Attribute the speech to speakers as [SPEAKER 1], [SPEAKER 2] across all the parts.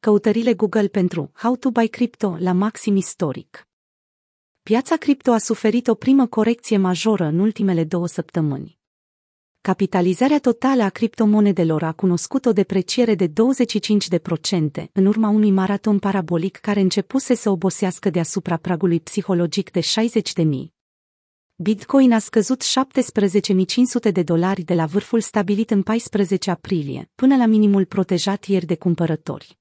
[SPEAKER 1] Căutările Google pentru How to buy crypto la maxim istoric. Piața cripto a suferit o primă corecție majoră în ultimele două săptămâni. Capitalizarea totală a criptomonedelor a cunoscut o depreciere de 25% în urma unui maraton parabolic care începuse să obosească deasupra pragului psihologic de 60.000. Bitcoin a scăzut 17.500 de dolari de la vârful stabilit în 14 aprilie, până la minimul protejat ieri de cumpărători.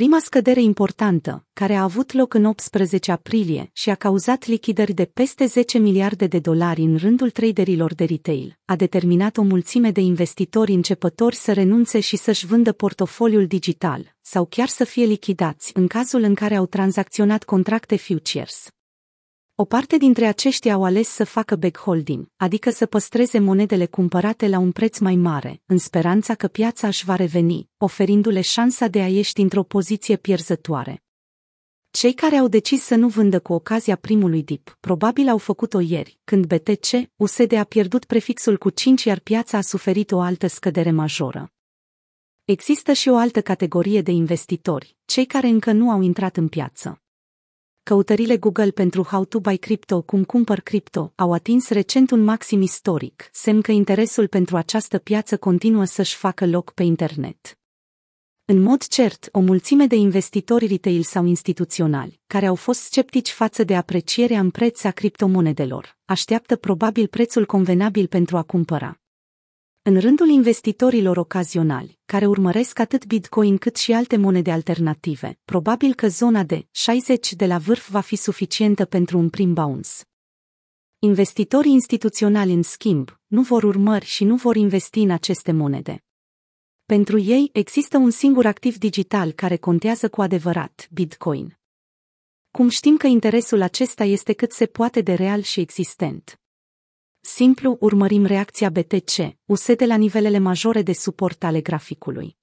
[SPEAKER 1] Prima scădere importantă, care a avut loc în 18 aprilie și a cauzat lichidări de peste 10 miliarde de dolari în rândul traderilor de retail, a determinat o mulțime de investitori începători să renunțe și să-și vândă portofoliul digital, sau chiar să fie lichidați în cazul în care au tranzacționat contracte futures. O parte dintre aceștia au ales să facă backholding, adică să păstreze monedele cumpărate la un preț mai mare, în speranța că piața își va reveni, oferindu-le șansa de a ieși dintr-o poziție pierzătoare. Cei care au decis să nu vândă cu ocazia primului dip, probabil au făcut-o ieri, când BTC, USD a pierdut prefixul cu 5 iar piața a suferit o altă scădere majoră. Există și o altă categorie de investitori, cei care încă nu au intrat în piață. Căutările Google pentru How to Buy Crypto, cum cumpăr cripto, au atins recent un maxim istoric, semn că interesul pentru această piață continuă să-și facă loc pe internet. În mod cert, o mulțime de investitori retail sau instituționali, care au fost sceptici față de aprecierea în preț a criptomonedelor, așteaptă probabil prețul convenabil pentru a cumpăra. În rândul investitorilor ocazionali, care urmăresc atât Bitcoin cât și alte monede alternative, probabil că zona de 60 de la vârf va fi suficientă pentru un prim bounce. Investitorii instituționali, în schimb, nu vor urmări și nu vor investi în aceste monede. Pentru ei există un singur activ digital care contează cu adevărat, Bitcoin. Cum știm că interesul acesta este cât se poate de real și existent? Simplu urmărim reacția BTC, USD la nivelele majore de suport ale graficului.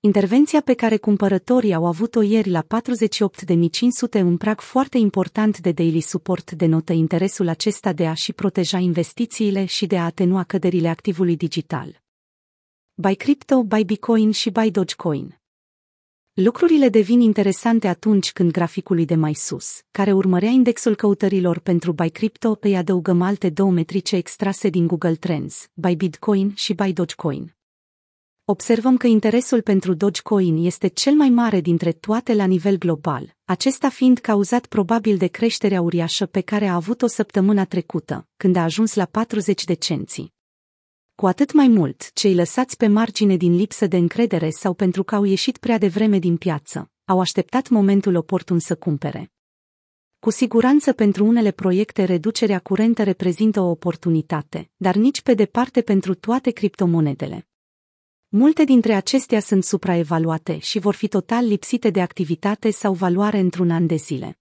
[SPEAKER 1] Intervenția pe care cumpărătorii au avut-o ieri la 48.500, un prag foarte important de daily support, denotă interesul acesta de a și proteja investițiile și de a atenua căderile activului digital. Buy Crypto, Buy Bitcoin și Buy Dogecoin. Lucrurile devin interesante atunci când graficului de mai sus, care urmărea indexul căutărilor pentru Buy Crypto, îi adăugăm alte două metrice extrase din Google Trends, Buy Bitcoin și Buy Dogecoin. Observăm că interesul pentru Dogecoin este cel mai mare dintre toate la nivel global, acesta fiind cauzat probabil de creșterea uriașă pe care a avut-o săptămâna trecută, când a ajuns la 40 de cenți cu atât mai mult cei lăsați pe margine din lipsă de încredere sau pentru că au ieșit prea devreme din piață, au așteptat momentul oportun să cumpere. Cu siguranță pentru unele proiecte reducerea curentă reprezintă o oportunitate, dar nici pe departe pentru toate criptomonedele. Multe dintre acestea sunt supraevaluate și vor fi total lipsite de activitate sau valoare într-un an de zile.